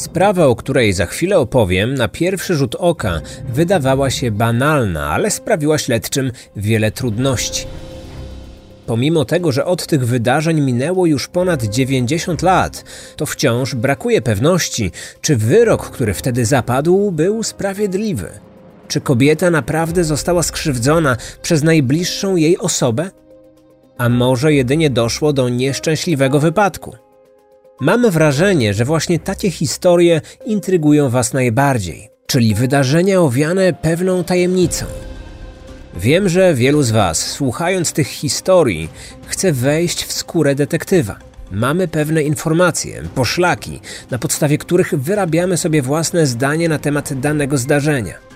Sprawa, o której za chwilę opowiem, na pierwszy rzut oka wydawała się banalna, ale sprawiła śledczym wiele trudności. Pomimo tego, że od tych wydarzeń minęło już ponad 90 lat, to wciąż brakuje pewności, czy wyrok, który wtedy zapadł, był sprawiedliwy. Czy kobieta naprawdę została skrzywdzona przez najbliższą jej osobę? A może jedynie doszło do nieszczęśliwego wypadku? Mam wrażenie, że właśnie takie historie intrygują Was najbardziej, czyli wydarzenia owiane pewną tajemnicą. Wiem, że wielu z Was, słuchając tych historii, chce wejść w skórę detektywa. Mamy pewne informacje, poszlaki, na podstawie których wyrabiamy sobie własne zdanie na temat danego zdarzenia.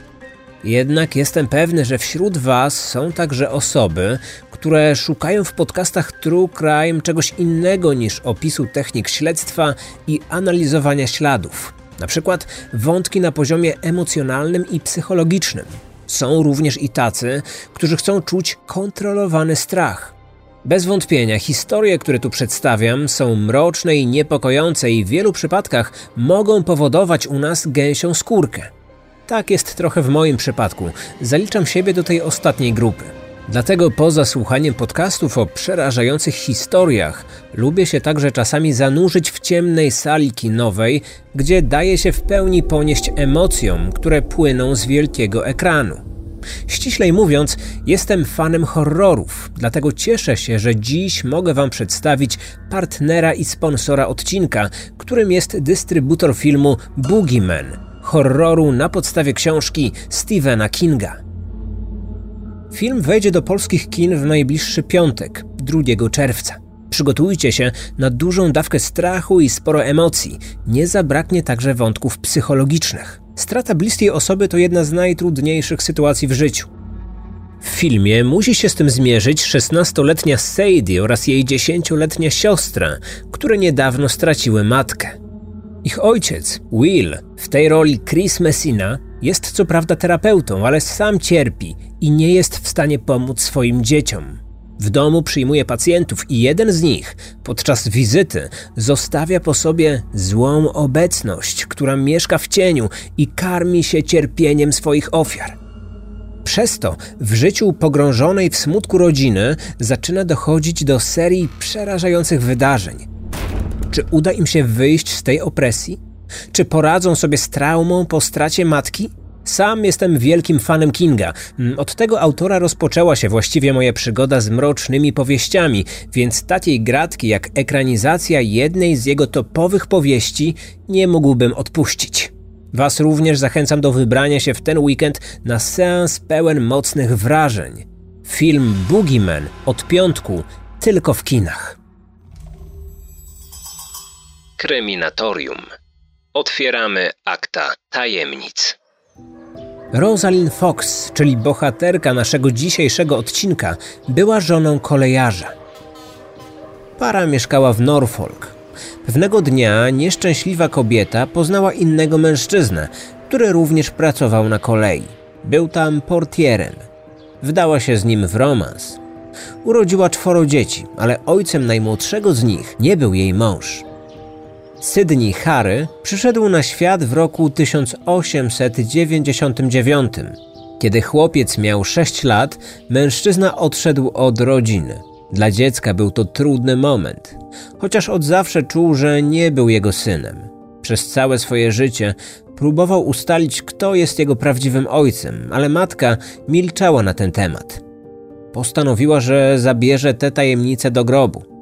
Jednak jestem pewny, że wśród Was są także osoby, które szukają w podcastach True Crime czegoś innego niż opisu technik śledztwa i analizowania śladów. Na przykład wątki na poziomie emocjonalnym i psychologicznym. Są również i tacy, którzy chcą czuć kontrolowany strach. Bez wątpienia historie, które tu przedstawiam, są mroczne i niepokojące i w wielu przypadkach mogą powodować u nas gęsią skórkę. Tak jest trochę w moim przypadku. Zaliczam siebie do tej ostatniej grupy. Dlatego poza słuchaniem podcastów o przerażających historiach, lubię się także czasami zanurzyć w ciemnej sali kinowej, gdzie daje się w pełni ponieść emocjom, które płyną z wielkiego ekranu. Ściślej mówiąc, jestem fanem horrorów, dlatego cieszę się, że dziś mogę Wam przedstawić partnera i sponsora odcinka, którym jest dystrybutor filmu Boogeyman, horroru na podstawie książki Stephena Kinga. Film wejdzie do polskich kin w najbliższy piątek, 2 czerwca. Przygotujcie się na dużą dawkę strachu i sporo emocji. Nie zabraknie także wątków psychologicznych. Strata bliskiej osoby to jedna z najtrudniejszych sytuacji w życiu. W filmie musi się z tym zmierzyć 16-letnia Sadie oraz jej 10-letnia siostra, które niedawno straciły matkę. Ich ojciec, Will, w tej roli Chris Messina, jest co prawda terapeutą, ale sam cierpi i nie jest w stanie pomóc swoim dzieciom. W domu przyjmuje pacjentów i jeden z nich podczas wizyty zostawia po sobie złą obecność, która mieszka w cieniu i karmi się cierpieniem swoich ofiar. Przez to w życiu pogrążonej w smutku rodziny zaczyna dochodzić do serii przerażających wydarzeń. Czy uda im się wyjść z tej opresji? Czy poradzą sobie z traumą po stracie matki? Sam jestem wielkim fanem Kinga. Mm, od tego autora rozpoczęła się właściwie moja przygoda z mrocznymi powieściami, więc takiej gratki jak ekranizacja jednej z jego topowych powieści nie mógłbym odpuścić. Was również zachęcam do wybrania się w ten weekend na seans pełen mocnych wrażeń. Film Boogeyman od piątku tylko w kinach. Kryminatorium. Otwieramy akta tajemnic. Rosalind Fox, czyli bohaterka naszego dzisiejszego odcinka, była żoną kolejarza. Para mieszkała w Norfolk. Pewnego dnia nieszczęśliwa kobieta poznała innego mężczyznę, który również pracował na kolei. Był tam portierem. Wdała się z nim w romans. Urodziła czworo dzieci, ale ojcem najmłodszego z nich nie był jej mąż. Sydney Harry przyszedł na świat w roku 1899. Kiedy chłopiec miał 6 lat, mężczyzna odszedł od rodziny. Dla dziecka był to trudny moment, chociaż od zawsze czuł, że nie był jego synem. Przez całe swoje życie próbował ustalić, kto jest jego prawdziwym ojcem, ale matka milczała na ten temat. Postanowiła, że zabierze tę tajemnicę do grobu.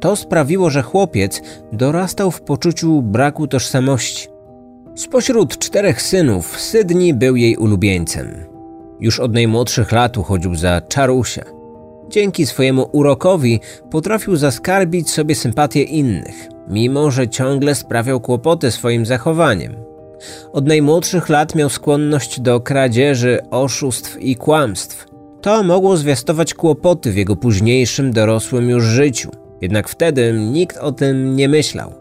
To sprawiło, że chłopiec dorastał w poczuciu braku tożsamości. Spośród czterech synów, Sydney był jej ulubieńcem. Już od najmłodszych lat uchodził za czarusia. Dzięki swojemu urokowi potrafił zaskarbić sobie sympatię innych, mimo że ciągle sprawiał kłopoty swoim zachowaniem. Od najmłodszych lat miał skłonność do kradzieży, oszustw i kłamstw. To mogło zwiastować kłopoty w jego późniejszym dorosłym już życiu. Jednak wtedy nikt o tym nie myślał.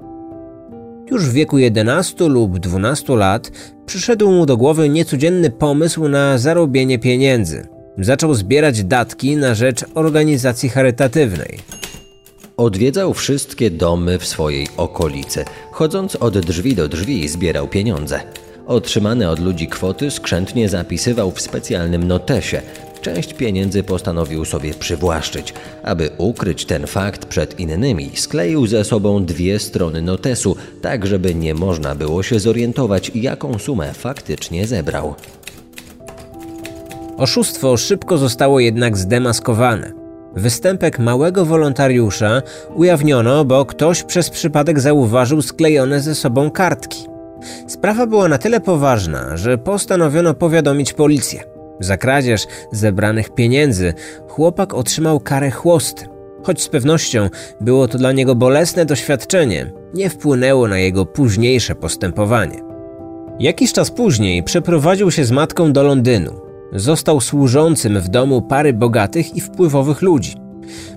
Już w wieku 11 lub 12 lat przyszedł mu do głowy niecodzienny pomysł na zarobienie pieniędzy. Zaczął zbierać datki na rzecz organizacji charytatywnej. Odwiedzał wszystkie domy w swojej okolicy. Chodząc od drzwi do drzwi, zbierał pieniądze. Otrzymane od ludzi kwoty skrzętnie zapisywał w specjalnym notesie. Część pieniędzy postanowił sobie przywłaszczyć. Aby ukryć ten fakt przed innymi, skleił ze sobą dwie strony notesu, tak żeby nie można było się zorientować, jaką sumę faktycznie zebrał. Oszustwo szybko zostało jednak zdemaskowane. Występek małego wolontariusza ujawniono, bo ktoś przez przypadek zauważył sklejone ze sobą kartki. Sprawa była na tyle poważna, że postanowiono powiadomić policję. Za kradzież zebranych pieniędzy chłopak otrzymał karę chłosty. Choć z pewnością było to dla niego bolesne doświadczenie, nie wpłynęło na jego późniejsze postępowanie. Jakiś czas później przeprowadził się z matką do Londynu. Został służącym w domu pary bogatych i wpływowych ludzi.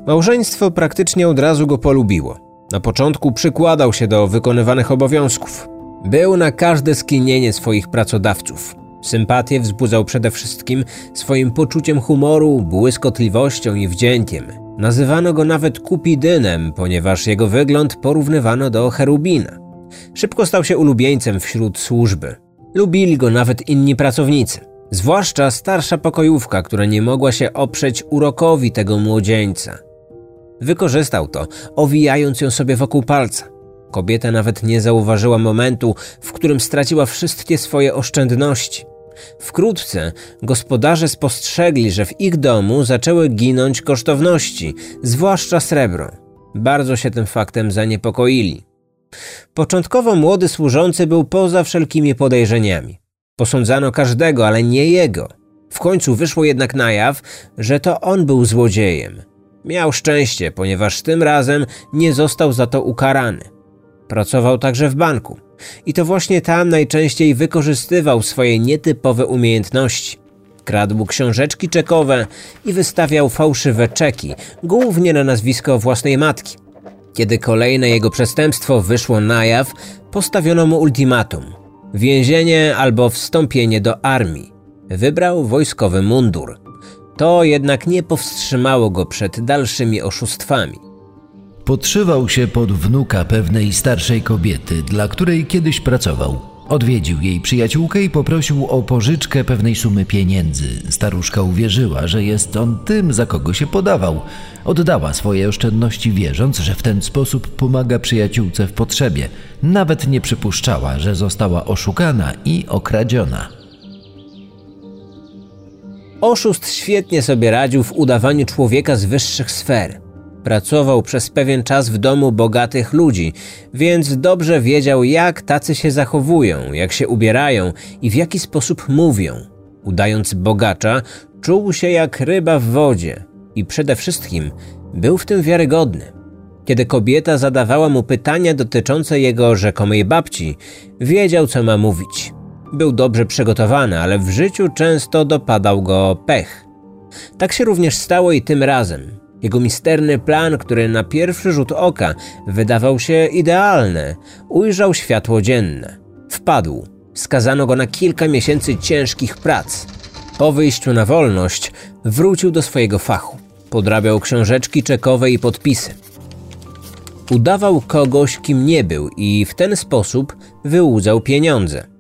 Małżeństwo praktycznie od razu go polubiło. Na początku przykładał się do wykonywanych obowiązków. Był na każde skinienie swoich pracodawców. Sympatię wzbudzał przede wszystkim swoim poczuciem humoru, błyskotliwością i wdziękiem. Nazywano go nawet Kupidynem, ponieważ jego wygląd porównywano do cherubina. Szybko stał się ulubieńcem wśród służby. Lubili go nawet inni pracownicy, zwłaszcza starsza pokojówka, która nie mogła się oprzeć urokowi tego młodzieńca. Wykorzystał to, owijając ją sobie wokół palca. Kobieta nawet nie zauważyła momentu, w którym straciła wszystkie swoje oszczędności. Wkrótce gospodarze spostrzegli, że w ich domu zaczęły ginąć kosztowności, zwłaszcza srebro. Bardzo się tym faktem zaniepokoili. Początkowo młody służący był poza wszelkimi podejrzeniami. Posądzano każdego, ale nie jego. W końcu wyszło jednak na jaw, że to on był złodziejem. Miał szczęście, ponieważ tym razem nie został za to ukarany. Pracował także w banku i to właśnie tam najczęściej wykorzystywał swoje nietypowe umiejętności. Kradł książeczki czekowe i wystawiał fałszywe czeki, głównie na nazwisko własnej matki. Kiedy kolejne jego przestępstwo wyszło na jaw, postawiono mu ultimatum: więzienie albo wstąpienie do armii. Wybrał wojskowy mundur. To jednak nie powstrzymało go przed dalszymi oszustwami. Podszywał się pod wnuka pewnej starszej kobiety, dla której kiedyś pracował. Odwiedził jej przyjaciółkę i poprosił o pożyczkę pewnej sumy pieniędzy. Staruszka uwierzyła, że jest on tym, za kogo się podawał. Oddała swoje oszczędności, wierząc, że w ten sposób pomaga przyjaciółce w potrzebie. Nawet nie przypuszczała, że została oszukana i okradziona. Oszust świetnie sobie radził w udawaniu człowieka z wyższych sfer. Pracował przez pewien czas w domu bogatych ludzi, więc dobrze wiedział, jak tacy się zachowują, jak się ubierają i w jaki sposób mówią. Udając bogacza, czuł się jak ryba w wodzie i przede wszystkim był w tym wiarygodny. Kiedy kobieta zadawała mu pytania dotyczące jego rzekomej babci, wiedział, co ma mówić. Był dobrze przygotowany, ale w życiu często dopadał go pech. Tak się również stało i tym razem. Jego misterny plan, który na pierwszy rzut oka wydawał się idealny, ujrzał światło dzienne. Wpadł. Skazano go na kilka miesięcy ciężkich prac. Po wyjściu na wolność wrócił do swojego fachu. Podrabiał książeczki czekowe i podpisy. Udawał kogoś, kim nie był i w ten sposób wyłudzał pieniądze.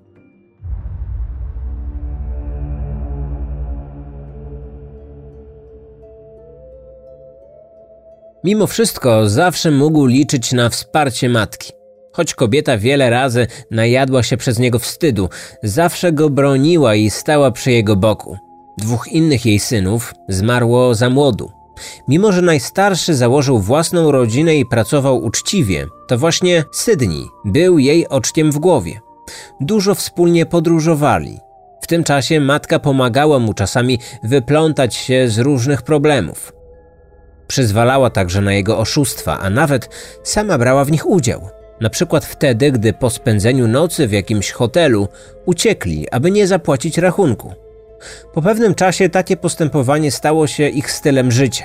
Mimo wszystko zawsze mógł liczyć na wsparcie matki. Choć kobieta wiele razy najadła się przez niego wstydu, zawsze go broniła i stała przy jego boku. Dwóch innych jej synów zmarło za młodu. Mimo, że najstarszy założył własną rodzinę i pracował uczciwie, to właśnie Sydney był jej oczkiem w głowie. Dużo wspólnie podróżowali. W tym czasie matka pomagała mu czasami wyplątać się z różnych problemów. Przyzwalała także na jego oszustwa, a nawet sama brała w nich udział. Na przykład wtedy, gdy po spędzeniu nocy w jakimś hotelu uciekli, aby nie zapłacić rachunku. Po pewnym czasie takie postępowanie stało się ich stylem życia.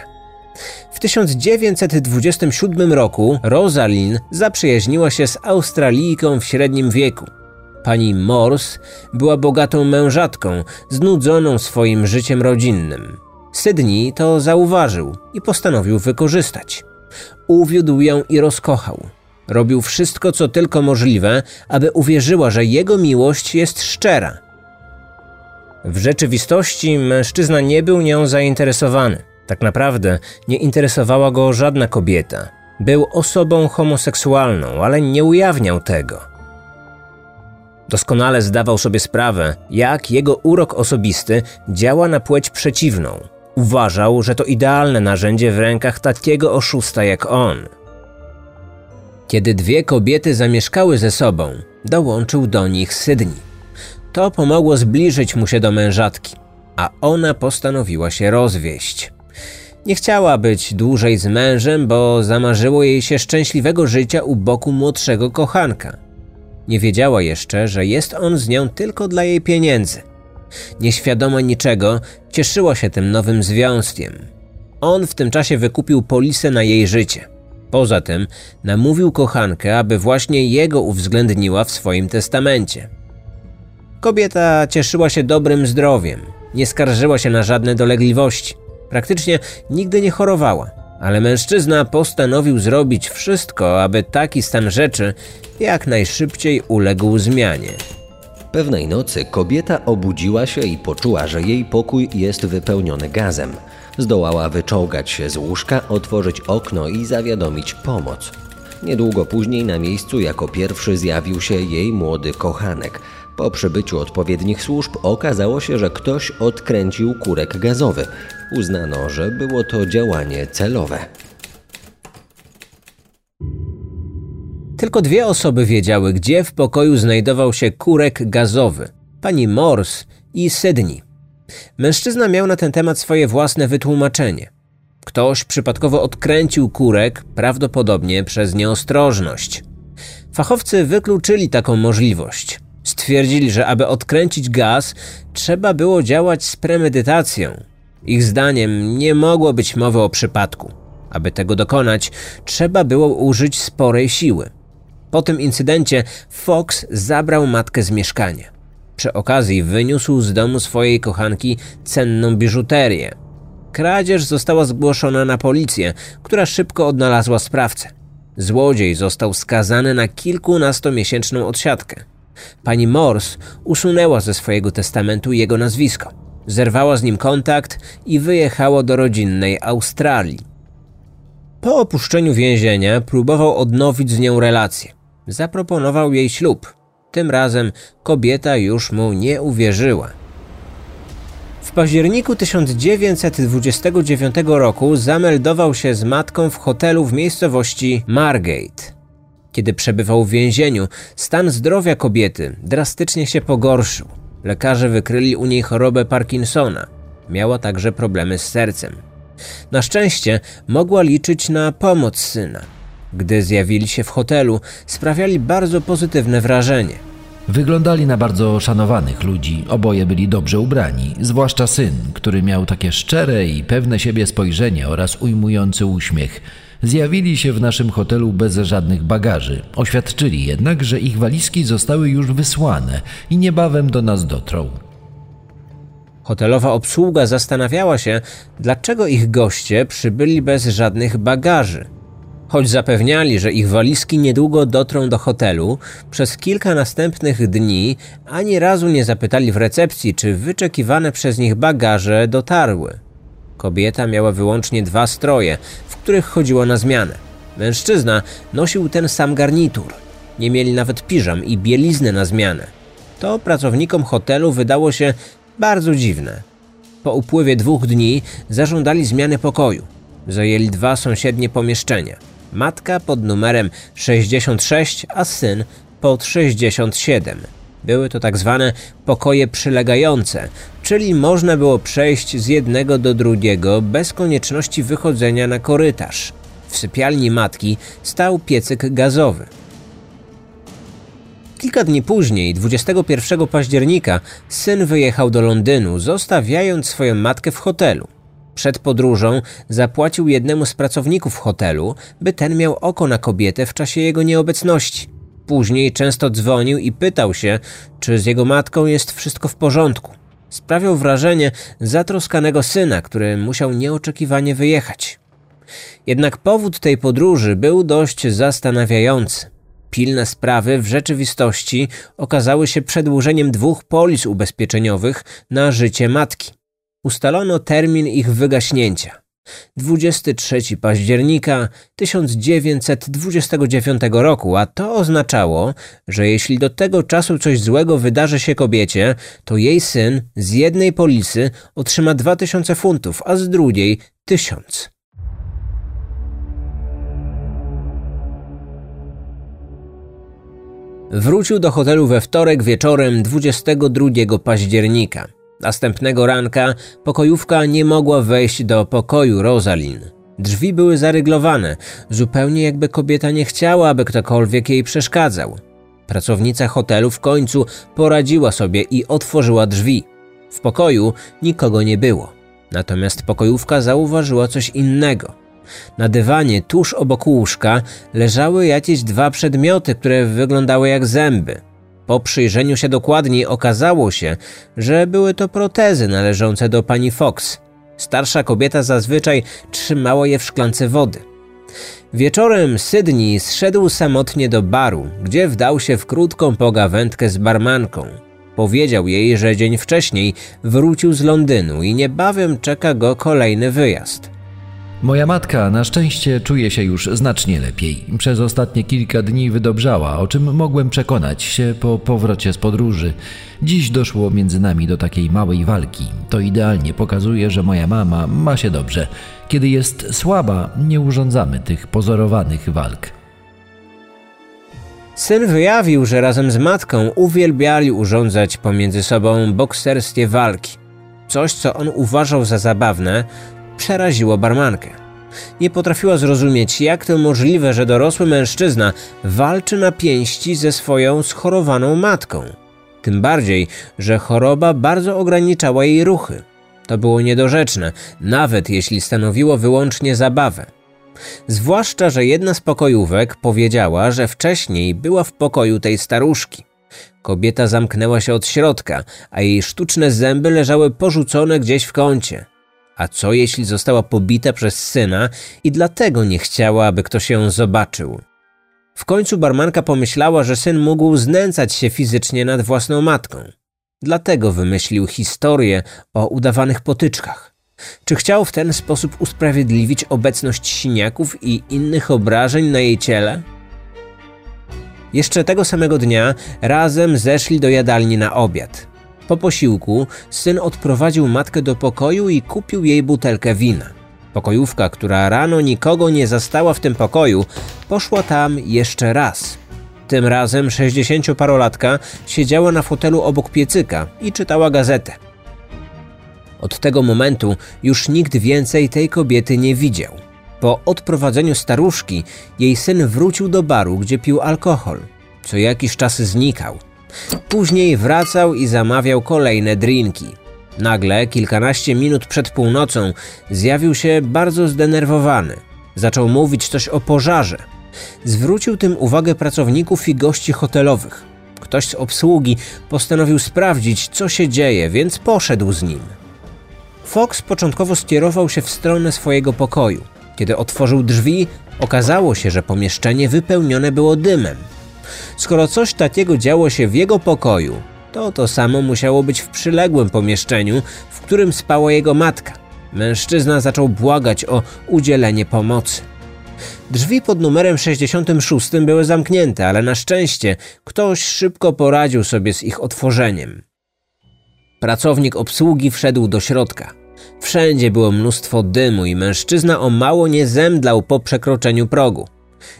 W 1927 roku Rosalind zaprzyjaźniła się z Australijką w średnim wieku. Pani Morse była bogatą mężatką, znudzoną swoim życiem rodzinnym. Sydney to zauważył i postanowił wykorzystać. Uwiódł ją i rozkochał. Robił wszystko, co tylko możliwe, aby uwierzyła, że jego miłość jest szczera. W rzeczywistości mężczyzna nie był nią zainteresowany. Tak naprawdę nie interesowała go żadna kobieta. Był osobą homoseksualną, ale nie ujawniał tego. Doskonale zdawał sobie sprawę, jak jego urok osobisty działa na płeć przeciwną. Uważał, że to idealne narzędzie w rękach takiego oszusta jak on. Kiedy dwie kobiety zamieszkały ze sobą, dołączył do nich Sydney. To pomogło zbliżyć mu się do mężatki, a ona postanowiła się rozwieść. Nie chciała być dłużej z mężem, bo zamarzyło jej się szczęśliwego życia u boku młodszego kochanka. Nie wiedziała jeszcze, że jest on z nią tylko dla jej pieniędzy. Nieświadoma niczego, cieszyła się tym nowym związkiem. On w tym czasie wykupił polisę na jej życie. Poza tym namówił kochankę, aby właśnie jego uwzględniła w swoim testamencie. Kobieta cieszyła się dobrym zdrowiem, nie skarżyła się na żadne dolegliwości. Praktycznie nigdy nie chorowała, ale mężczyzna postanowił zrobić wszystko, aby taki stan rzeczy jak najszybciej uległ zmianie. Pewnej nocy kobieta obudziła się i poczuła, że jej pokój jest wypełniony gazem. Zdołała wyczołgać się z łóżka, otworzyć okno i zawiadomić pomoc. Niedługo później na miejscu jako pierwszy zjawił się jej młody kochanek. Po przybyciu odpowiednich służb okazało się, że ktoś odkręcił kurek gazowy. Uznano, że było to działanie celowe. Tylko dwie osoby wiedziały, gdzie w pokoju znajdował się kurek gazowy: pani Morse i Sydney. Mężczyzna miał na ten temat swoje własne wytłumaczenie. Ktoś przypadkowo odkręcił kurek, prawdopodobnie przez nieostrożność. Fachowcy wykluczyli taką możliwość. Stwierdzili, że aby odkręcić gaz, trzeba było działać z premedytacją. Ich zdaniem nie mogło być mowy o przypadku. Aby tego dokonać, trzeba było użyć sporej siły. Po tym incydencie Fox zabrał matkę z mieszkania. Przy okazji wyniósł z domu swojej kochanki cenną biżuterię. Kradzież została zgłoszona na policję, która szybko odnalazła sprawcę. Złodziej został skazany na kilkunastomiesięczną odsiadkę. Pani Morse usunęła ze swojego testamentu jego nazwisko. Zerwała z nim kontakt i wyjechała do rodzinnej Australii. Po opuszczeniu więzienia próbował odnowić z nią relacje. Zaproponował jej ślub. Tym razem kobieta już mu nie uwierzyła. W październiku 1929 roku zameldował się z matką w hotelu w miejscowości Margate. Kiedy przebywał w więzieniu, stan zdrowia kobiety drastycznie się pogorszył. Lekarze wykryli u niej chorobę Parkinsona. Miała także problemy z sercem. Na szczęście mogła liczyć na pomoc syna. Gdy zjawili się w hotelu, sprawiali bardzo pozytywne wrażenie. Wyglądali na bardzo szanowanych ludzi, oboje byli dobrze ubrani, zwłaszcza syn, który miał takie szczere i pewne siebie spojrzenie oraz ujmujący uśmiech. Zjawili się w naszym hotelu bez żadnych bagaży. Oświadczyli jednak, że ich walizki zostały już wysłane i niebawem do nas dotrą. Hotelowa obsługa zastanawiała się, dlaczego ich goście przybyli bez żadnych bagaży. Choć zapewniali, że ich walizki niedługo dotrą do hotelu, przez kilka następnych dni ani razu nie zapytali w recepcji, czy wyczekiwane przez nich bagaże dotarły. Kobieta miała wyłącznie dwa stroje, w których chodziła na zmianę. Mężczyzna nosił ten sam garnitur. Nie mieli nawet piżam i bieliznę na zmianę. To pracownikom hotelu wydało się bardzo dziwne. Po upływie dwóch dni zażądali zmiany pokoju. Zajęli dwa sąsiednie pomieszczenia. Matka pod numerem 66, a syn pod 67. Były to tak zwane pokoje przylegające, czyli można było przejść z jednego do drugiego bez konieczności wychodzenia na korytarz. W sypialni matki stał piecyk gazowy. Kilka dni później, 21 października, syn wyjechał do Londynu, zostawiając swoją matkę w hotelu. Przed podróżą zapłacił jednemu z pracowników hotelu, by ten miał oko na kobietę w czasie jego nieobecności. Później często dzwonił i pytał się, czy z jego matką jest wszystko w porządku. Sprawiał wrażenie zatroskanego syna, który musiał nieoczekiwanie wyjechać. Jednak powód tej podróży był dość zastanawiający. Pilne sprawy w rzeczywistości okazały się przedłużeniem dwóch polis ubezpieczeniowych na życie matki. Ustalono termin ich wygaśnięcia. 23 października 1929 roku, a to oznaczało, że jeśli do tego czasu coś złego wydarzy się kobiecie, to jej syn z jednej polisy otrzyma 2000 funtów, a z drugiej 1000. Wrócił do hotelu we wtorek wieczorem 22 października. Następnego ranka pokojówka nie mogła wejść do pokoju Rosalin. Drzwi były zaryglowane, zupełnie jakby kobieta nie chciała, aby ktokolwiek jej przeszkadzał. Pracownica hotelu w końcu poradziła sobie i otworzyła drzwi. W pokoju nikogo nie było. Natomiast pokojówka zauważyła coś innego. Na dywanie tuż obok łóżka leżały jakieś dwa przedmioty, które wyglądały jak zęby. Po przyjrzeniu się dokładniej okazało się, że były to protezy należące do pani Fox. Starsza kobieta zazwyczaj trzymała je w szklance wody. Wieczorem Sydney zszedł samotnie do baru, gdzie wdał się w krótką pogawędkę z barmanką. Powiedział jej, że dzień wcześniej wrócił z Londynu i niebawem czeka go kolejny wyjazd. Moja matka na szczęście czuje się już znacznie lepiej. Przez ostatnie kilka dni wydobrzała, o czym mogłem przekonać się po powrocie z podróży. Dziś doszło między nami do takiej małej walki. To idealnie pokazuje, że moja mama ma się dobrze. Kiedy jest słaba, nie urządzamy tych pozorowanych walk. Syn wyjawił, że razem z matką uwielbiali urządzać pomiędzy sobą bokserskie walki. Coś, co on uważał za zabawne, przeraziło barmankę. Nie potrafiła zrozumieć, jak to możliwe, że dorosły mężczyzna walczy na pięści ze swoją schorowaną matką. Tym bardziej, że choroba bardzo ograniczała jej ruchy. To było niedorzeczne, nawet jeśli stanowiło wyłącznie zabawę. Zwłaszcza, że jedna z pokojówek powiedziała, że wcześniej była w pokoju tej staruszki. Kobieta zamknęła się od środka, a jej sztuczne zęby leżały porzucone gdzieś w kącie. A co jeśli została pobita przez syna i dlatego nie chciała, aby ktoś ją zobaczył? W końcu barmanka pomyślała, że syn mógł znęcać się fizycznie nad własną matką. Dlatego wymyślił historię o udawanych potyczkach. Czy chciał w ten sposób usprawiedliwić obecność siniaków i innych obrażeń na jej ciele? Jeszcze tego samego dnia razem zeszli do jadalni na obiad. Po posiłku syn odprowadził matkę do pokoju i kupił jej butelkę wina. Pokojówka, która rano nikogo nie zastała w tym pokoju, poszła tam jeszcze raz. Tym razem sześćdziesięcioparolatka siedziała na fotelu obok piecyka i czytała gazetę. Od tego momentu już nikt więcej tej kobiety nie widział. Po odprowadzeniu staruszki, jej syn wrócił do baru, gdzie pił alkohol. Co jakiś czas znikał. Później wracał i zamawiał kolejne drinki. Nagle, kilkanaście minut przed północą, zjawił się bardzo zdenerwowany. Zaczął mówić coś o pożarze. Zwrócił tym uwagę pracowników i gości hotelowych. Ktoś z obsługi postanowił sprawdzić, co się dzieje, więc poszedł z nim. Fox początkowo skierował się w stronę swojego pokoju. Kiedy otworzył drzwi, okazało się, że pomieszczenie wypełnione było dymem. Skoro coś takiego działo się w jego pokoju, to to samo musiało być w przyległym pomieszczeniu, w którym spała jego matka. Mężczyzna zaczął błagać o udzielenie pomocy. Drzwi pod numerem 66 były zamknięte, ale na szczęście ktoś szybko poradził sobie z ich otworzeniem. Pracownik obsługi wszedł do środka. Wszędzie było mnóstwo dymu i mężczyzna o mało nie zemdlał po przekroczeniu progu.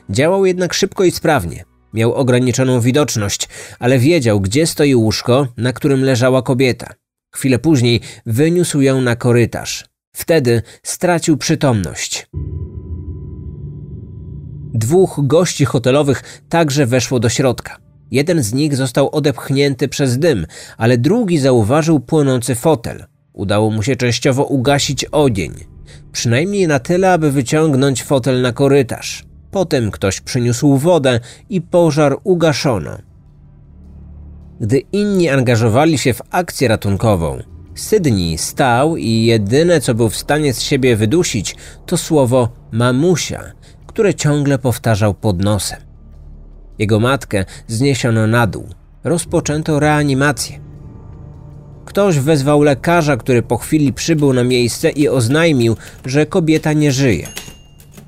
Działał jednak szybko i sprawnie. Miał ograniczoną widoczność, ale wiedział, gdzie stoi łóżko, na którym leżała kobieta. Chwilę później wyniósł ją na korytarz. Wtedy stracił przytomność. Dwóch gości hotelowych także weszło do środka. Jeden z nich został odepchnięty przez dym, ale drugi zauważył płonący fotel. Udało mu się częściowo ugasić ogień. Przynajmniej na tyle, aby wyciągnąć fotel na korytarz. Potem ktoś przyniósł wodę i pożar ugaszono. Gdy inni angażowali się w akcję ratunkową, Sydney stał i jedyne co był w stanie z siebie wydusić to słowo mamusia, które ciągle powtarzał pod nosem. Jego matkę zniesiono na dół. Rozpoczęto reanimację. Ktoś wezwał lekarza, który po chwili przybył na miejsce i oznajmił, że kobieta nie żyje.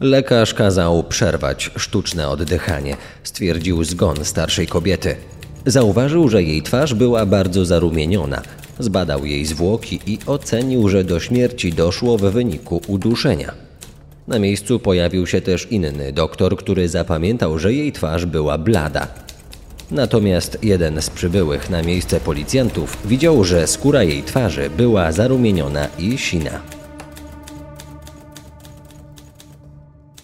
Lekarz kazał przerwać sztuczne oddychanie. Stwierdził zgon starszej kobiety. Zauważył, że jej twarz była bardzo zarumieniona. Zbadał jej zwłoki i ocenił, że do śmierci doszło w wyniku uduszenia. Na miejscu pojawił się też inny doktor, który zapamiętał, że jej twarz była blada. Natomiast jeden z przybyłych na miejsce policjantów widział, że skóra jej twarzy była zarumieniona i sina.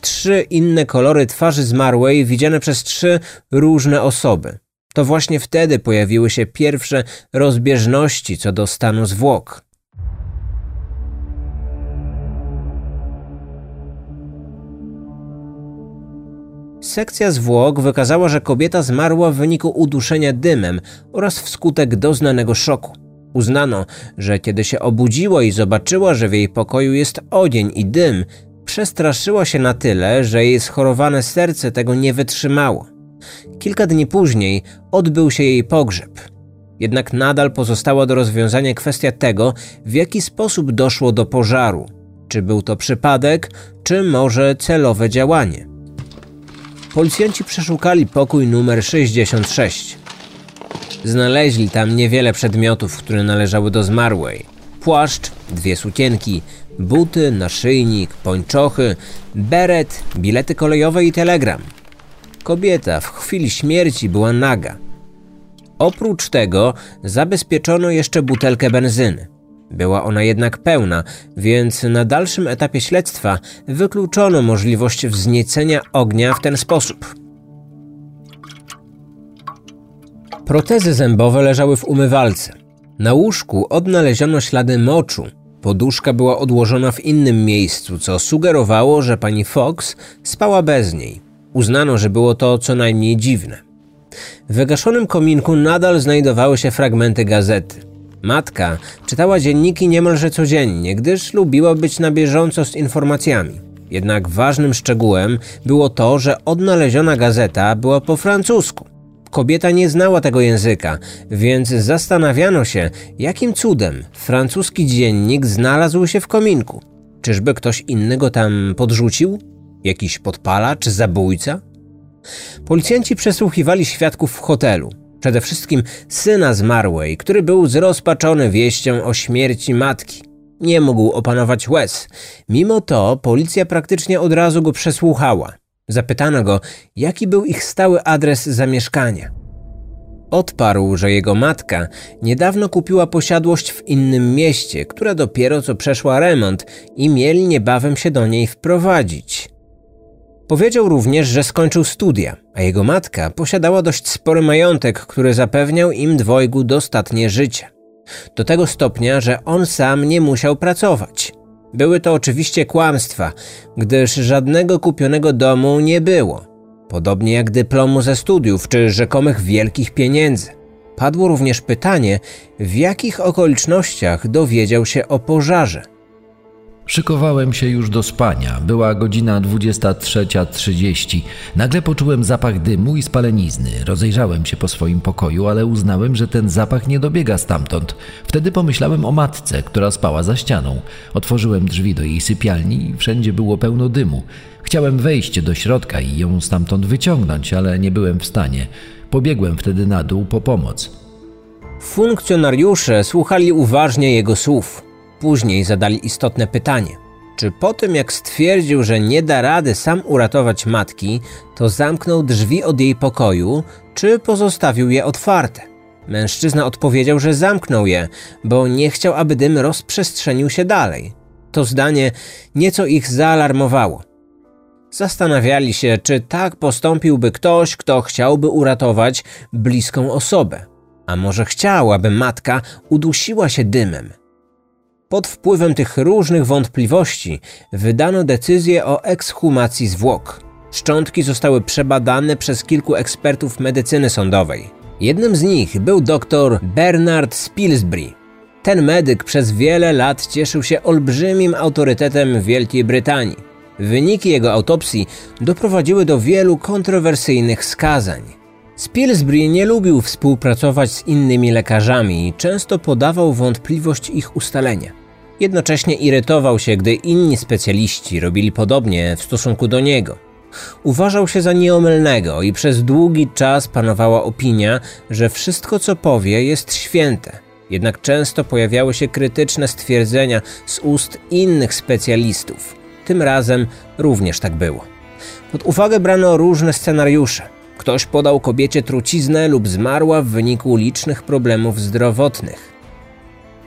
Trzy inne kolory twarzy zmarłej widziane przez trzy różne osoby. To właśnie wtedy pojawiły się pierwsze rozbieżności co do stanu zwłok. Sekcja zwłok wykazała, że kobieta zmarła w wyniku uduszenia dymem oraz wskutek doznanego szoku. Uznano, że kiedy się obudziła i zobaczyła, że w jej pokoju jest ogień i dym, przestraszyła się na tyle, że jej schorowane serce tego nie wytrzymało. Kilka dni później odbył się jej pogrzeb. Jednak nadal pozostała do rozwiązania kwestia tego, w jaki sposób doszło do pożaru. Czy był to przypadek, czy może celowe działanie. Policjanci przeszukali pokój numer 66. Znaleźli tam niewiele przedmiotów, które należały do zmarłej. Płaszcz, dwie sukienki, buty, naszyjnik, pończochy, beret, bilety kolejowe i telegram. Kobieta w chwili śmierci była naga. Oprócz tego zabezpieczono jeszcze butelkę benzyny. Była ona jednak pełna, więc na dalszym etapie śledztwa wykluczono możliwość wzniecenia ognia w ten sposób. Protezy zębowe leżały w umywalce. Na łóżku odnaleziono ślady moczu. Poduszka była odłożona w innym miejscu, co sugerowało, że pani Fox spała bez niej. Uznano, że było to co najmniej dziwne. W wygaszonym kominku nadal znajdowały się fragmenty gazety. Matka czytała dzienniki niemalże codziennie, gdyż lubiła być na bieżąco z informacjami. Jednak ważnym szczegółem było to, że odnaleziona gazeta była po francusku. Kobieta nie znała tego języka, więc zastanawiano się, jakim cudem francuski dziennik znalazł się w kominku. Czyżby ktoś inny go tam podrzucił? Jakiś podpalacz, zabójca? Policjanci przesłuchiwali świadków w hotelu. Przede wszystkim syna zmarłej, który był zrozpaczony wieścią o śmierci matki. Nie mógł opanować łez. Mimo to policja praktycznie od razu go przesłuchała. Zapytano go, jaki był ich stały adres zamieszkania. Odparł, że jego matka niedawno kupiła posiadłość w innym mieście, która dopiero co przeszła remont i mieli niebawem się do niej wprowadzić. Powiedział również, że skończył studia, a jego matka posiadała dość spory majątek, który zapewniał im dwojgu dostatnie życie. Do tego stopnia, że on sam nie musiał pracować. Były to oczywiście kłamstwa, gdyż żadnego kupionego domu nie było, podobnie jak dyplomu ze studiów czy rzekomych wielkich pieniędzy. Padło również pytanie, w jakich okolicznościach dowiedział się o pożarze. Szykowałem się już do spania. Była godzina 23.30. Nagle poczułem zapach dymu i spalenizny. Rozejrzałem się po swoim pokoju, ale uznałem, że ten zapach nie dobiega stamtąd. Wtedy pomyślałem o matce, która spała za ścianą. Otworzyłem drzwi do jej sypialni i wszędzie było pełno dymu. Chciałem wejść do środka i ją stamtąd wyciągnąć, ale nie byłem w stanie. Pobiegłem wtedy na dół po pomoc. Funkcjonariusze słuchali uważnie jego słów. Później zadali istotne pytanie. Czy po tym, jak stwierdził, że nie da rady sam uratować matki, to zamknął drzwi od jej pokoju, czy pozostawił je otwarte? Mężczyzna odpowiedział, że zamknął je, bo nie chciał, aby dym rozprzestrzenił się dalej. To zdanie nieco ich zaalarmowało. Zastanawiali się, czy tak postąpiłby ktoś, kto chciałby uratować bliską osobę. A może chciał, aby matka udusiła się dymem. Pod wpływem tych różnych wątpliwości wydano decyzję o ekshumacji zwłok. Szczątki zostały przebadane przez kilku ekspertów medycyny sądowej. Jednym z nich był dr Bernard Spilsbury. Ten medyk przez wiele lat cieszył się olbrzymim autorytetem w Wielkiej Brytanii. Wyniki jego autopsji doprowadziły do wielu kontrowersyjnych skazań. Spilsbury nie lubił współpracować z innymi lekarzami i często podawał wątpliwość ich ustalenia. Jednocześnie irytował się, gdy inni specjaliści robili podobnie w stosunku do niego. Uważał się za nieomylnego i przez długi czas panowała opinia, że wszystko co powie jest święte. Jednak często pojawiały się krytyczne stwierdzenia z ust innych specjalistów. Tym razem również tak było. Pod uwagę brano różne scenariusze. Ktoś podał kobiecie truciznę lub zmarła w wyniku licznych problemów zdrowotnych.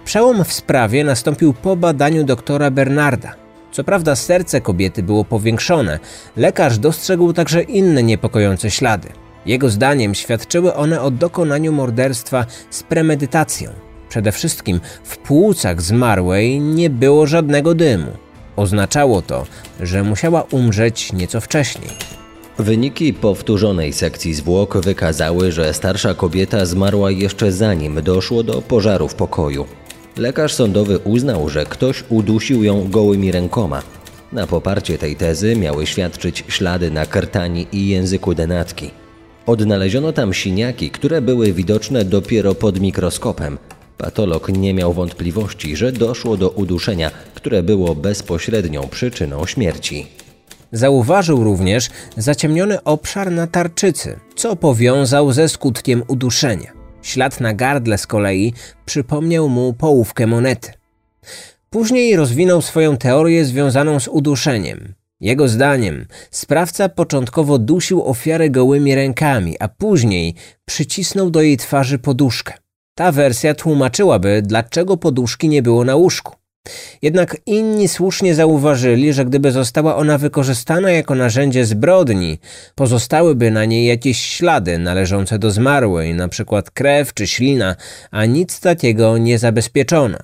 Przełom w sprawie nastąpił po badaniu doktora Bernarda. Co prawda serce kobiety było powiększone, lekarz dostrzegł także inne niepokojące ślady. Jego zdaniem świadczyły one o dokonaniu morderstwa z premedytacją. Przede wszystkim w płucach zmarłej nie było żadnego dymu. Oznaczało to, że musiała umrzeć nieco wcześniej. Wyniki powtórzonej sekcji zwłok wykazały, że starsza kobieta zmarła jeszcze zanim doszło do pożaru w pokoju. Lekarz sądowy uznał, że ktoś udusił ją gołymi rękoma. Na poparcie tej tezy miały świadczyć ślady na krtani i języku denatki. Odnaleziono tam siniaki, które były widoczne dopiero pod mikroskopem. Patolog nie miał wątpliwości, że doszło do uduszenia, które było bezpośrednią przyczyną śmierci. Zauważył również zaciemniony obszar na tarczycy, co powiązał ze skutkiem uduszenia. Ślad na gardle z kolei przypomniał mu połówkę monety. Później rozwinął swoją teorię związaną z uduszeniem. Jego zdaniem sprawca początkowo dusił ofiarę gołymi rękami, a później przycisnął do jej twarzy poduszkę. Ta wersja tłumaczyłaby, dlaczego poduszki nie było na łóżku. Jednak inni słusznie zauważyli, że gdyby została ona wykorzystana jako narzędzie zbrodni, pozostałyby na niej jakieś ślady należące do zmarłej, np. krew czy ślina, a nic takiego nie zabezpieczono.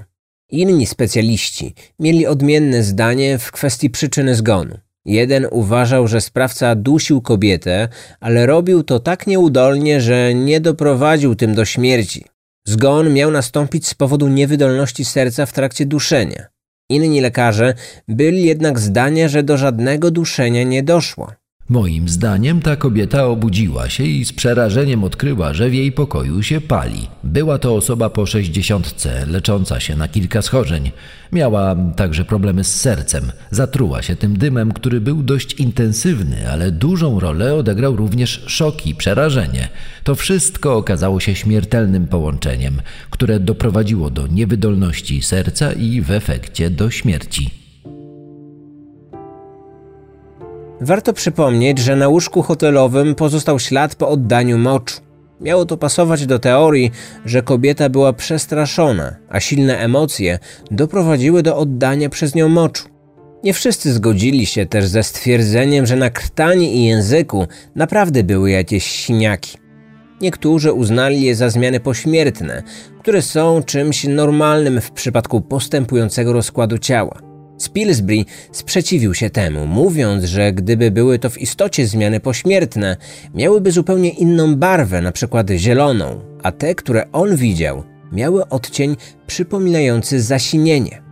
Inni specjaliści mieli odmienne zdanie w kwestii przyczyny zgonu. Jeden uważał, że sprawca dusił kobietę, ale robił to tak nieudolnie, że nie doprowadził tym do śmierci. Zgon miał nastąpić z powodu niewydolności serca w trakcie duszenia. Inni lekarze byli jednak zdania, że do żadnego duszenia nie doszło. Moim zdaniem ta kobieta obudziła się i z przerażeniem odkryła, że w jej pokoju się pali. Była to osoba po sześćdziesiątce, lecząca się na kilka schorzeń. Miała także problemy z sercem. Zatruła się tym dymem, który był dość intensywny, ale dużą rolę odegrał również szok i przerażenie. To wszystko okazało się śmiertelnym połączeniem, które doprowadziło do niewydolności serca i w efekcie do śmierci. Warto przypomnieć, że na łóżku hotelowym pozostał ślad po oddaniu moczu. Miało to pasować do teorii, że kobieta była przestraszona, a silne emocje doprowadziły do oddania przez nią moczu. Nie wszyscy zgodzili się też ze stwierdzeniem, że na krtani i języku naprawdę były jakieś siniaki. Niektórzy uznali je za zmiany pośmiertne, które są czymś normalnym w przypadku postępującego rozkładu ciała. Spilsbury sprzeciwił się temu, mówiąc, że gdyby były to w istocie zmiany pośmiertne, miałyby zupełnie inną barwę, na przykład zieloną, a te, które on widział, miały odcień przypominający zasinienie.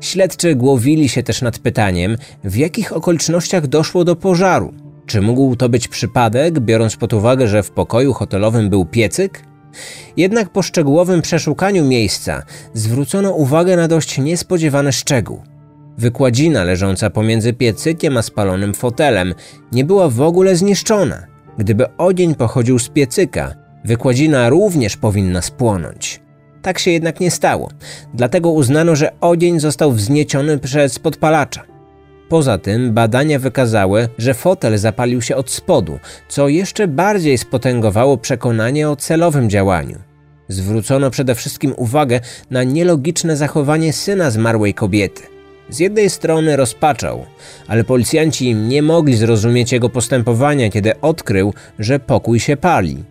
Śledczy głowili się też nad pytaniem, w jakich okolicznościach doszło do pożaru. Czy mógł to być przypadek, biorąc pod uwagę, że w pokoju hotelowym był piecyk? Jednak po szczegółowym przeszukaniu miejsca zwrócono uwagę na dość niespodziewany szczegół. Wykładzina leżąca pomiędzy piecykiem a spalonym fotelem nie była w ogóle zniszczona. Gdyby ogień pochodził z piecyka, wykładzina również powinna spłonąć. Tak się jednak nie stało, dlatego uznano, że ogień został wznieciony przez podpalacza. Poza tym badania wykazały, że fotel zapalił się od spodu, co jeszcze bardziej spotęgowało przekonanie o celowym działaniu. Zwrócono przede wszystkim uwagę na nielogiczne zachowanie syna zmarłej kobiety. Z jednej strony rozpaczał, ale policjanci nie mogli zrozumieć jego postępowania, kiedy odkrył, że pokój się pali.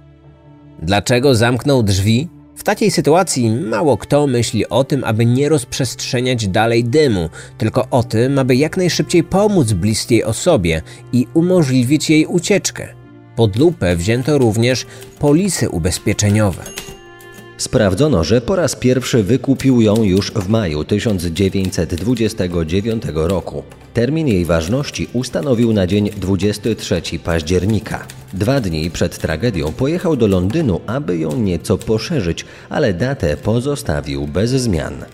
Dlaczego zamknął drzwi? Takiej sytuacji mało kto myśli o tym, aby nie rozprzestrzeniać dalej dymu, tylko o tym, aby jak najszybciej pomóc bliskiej osobie i umożliwić jej ucieczkę. Pod lupę wzięto również polisy ubezpieczeniowe. Sprawdzono, że po raz pierwszy wykupił ją już w maju 1929 roku. Termin jej ważności ustanowił na dzień 23 października. Dwa dni przed tragedią pojechał do Londynu, aby ją nieco poszerzyć, ale datę pozostawił bez zmian.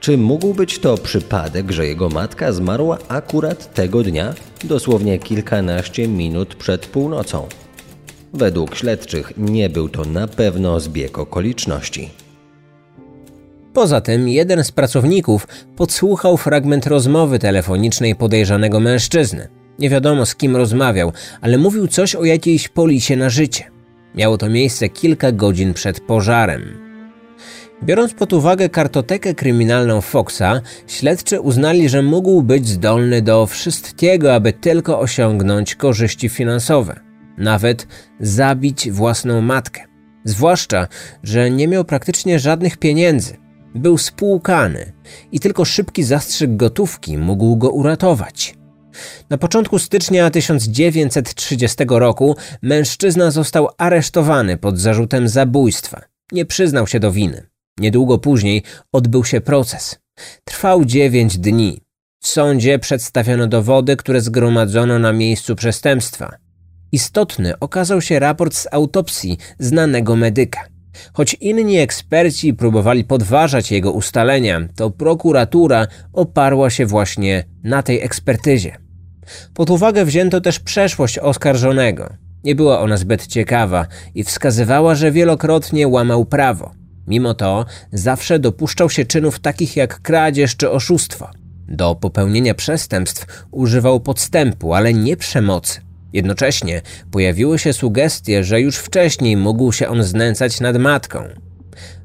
Czy mógł być to przypadek, że jego matka zmarła akurat tego dnia, dosłownie kilkanaście minut przed północą? Według śledczych nie był to na pewno zbieg okoliczności. Poza tym jeden z pracowników podsłuchał fragment rozmowy telefonicznej podejrzanego mężczyzny. Nie wiadomo z kim rozmawiał, ale mówił coś o jakiejś polisie na życie. Miało to miejsce kilka godzin przed pożarem. Biorąc pod uwagę kartotekę kryminalną Foxa, śledczy uznali, że mógł być zdolny do wszystkiego, aby tylko osiągnąć korzyści finansowe, nawet zabić własną matkę. Zwłaszcza, że nie miał praktycznie żadnych pieniędzy. Był spłukany i tylko szybki zastrzyk gotówki mógł go uratować. Na początku stycznia 1930 roku mężczyzna został aresztowany pod zarzutem zabójstwa. Nie przyznał się do winy. Niedługo później odbył się proces. Trwał dziewięć dni. W sądzie przedstawiono dowody, które zgromadzono na miejscu przestępstwa. Istotny okazał się raport z autopsji znanego medyka. Choć inni eksperci próbowali podważać jego ustalenia, to prokuratura oparła się właśnie na tej ekspertyzie. Pod uwagę wzięto też przeszłość oskarżonego. Nie była ona zbyt ciekawa i wskazywała, że wielokrotnie łamał prawo. Mimo to zawsze dopuszczał się czynów takich jak kradzież czy oszustwo. Do popełnienia przestępstw używał podstępu, ale nie przemocy. Jednocześnie pojawiły się sugestie, że już wcześniej mógł się on znęcać nad matką.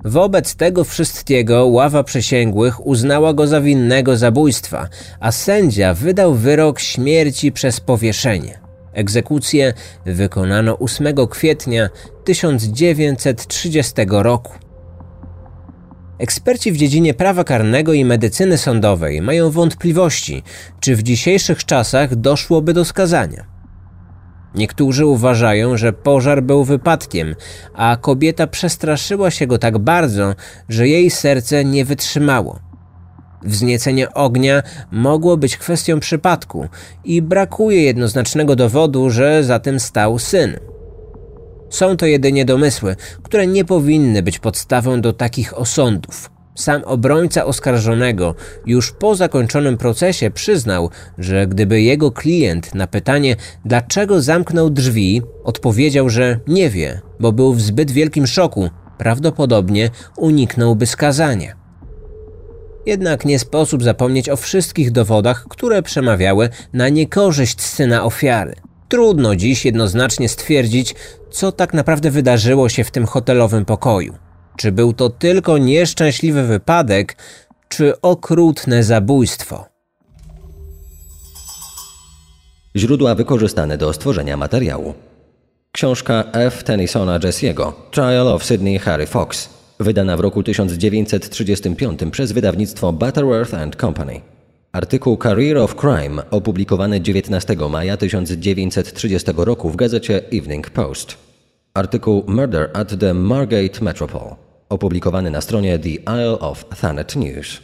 Wobec tego wszystkiego ława przysięgłych uznała go za winnego zabójstwa, a sędzia wydał wyrok śmierci przez powieszenie. Egzekucję wykonano 8 kwietnia 1930 roku. Eksperci w dziedzinie prawa karnego i medycyny sądowej mają wątpliwości, czy w dzisiejszych czasach doszłoby do skazania. Niektórzy uważają, że pożar był wypadkiem, a kobieta przestraszyła się go tak bardzo, że jej serce nie wytrzymało. Wzniecenie ognia mogło być kwestią przypadku i brakuje jednoznacznego dowodu, że za tym stał syn. Są to jedynie domysły, które nie powinny być podstawą do takich osądów. Sam obrońca oskarżonego już po zakończonym procesie przyznał, że gdyby jego klient na pytanie, dlaczego zamknął drzwi, odpowiedział, że nie wie, bo był w zbyt wielkim szoku, prawdopodobnie uniknąłby skazania. Jednak nie sposób zapomnieć o wszystkich dowodach, które przemawiały na niekorzyść syna ofiary. Trudno dziś jednoznacznie stwierdzić, co tak naprawdę wydarzyło się w tym hotelowym pokoju. Czy był to tylko nieszczęśliwy wypadek, czy okrutne zabójstwo? Źródła wykorzystane do stworzenia materiału. Książka F. Tennysona Jesse'ego Trial of Sydney Harry Fox, wydana w roku 1935 przez wydawnictwo Butterworth and Company. Artykuł Career of Crime opublikowany 19 maja 1930 roku w gazecie Evening Post. Artykuł Murder at the Margate Metropole opublikowany na stronie The Isle of Thanet News.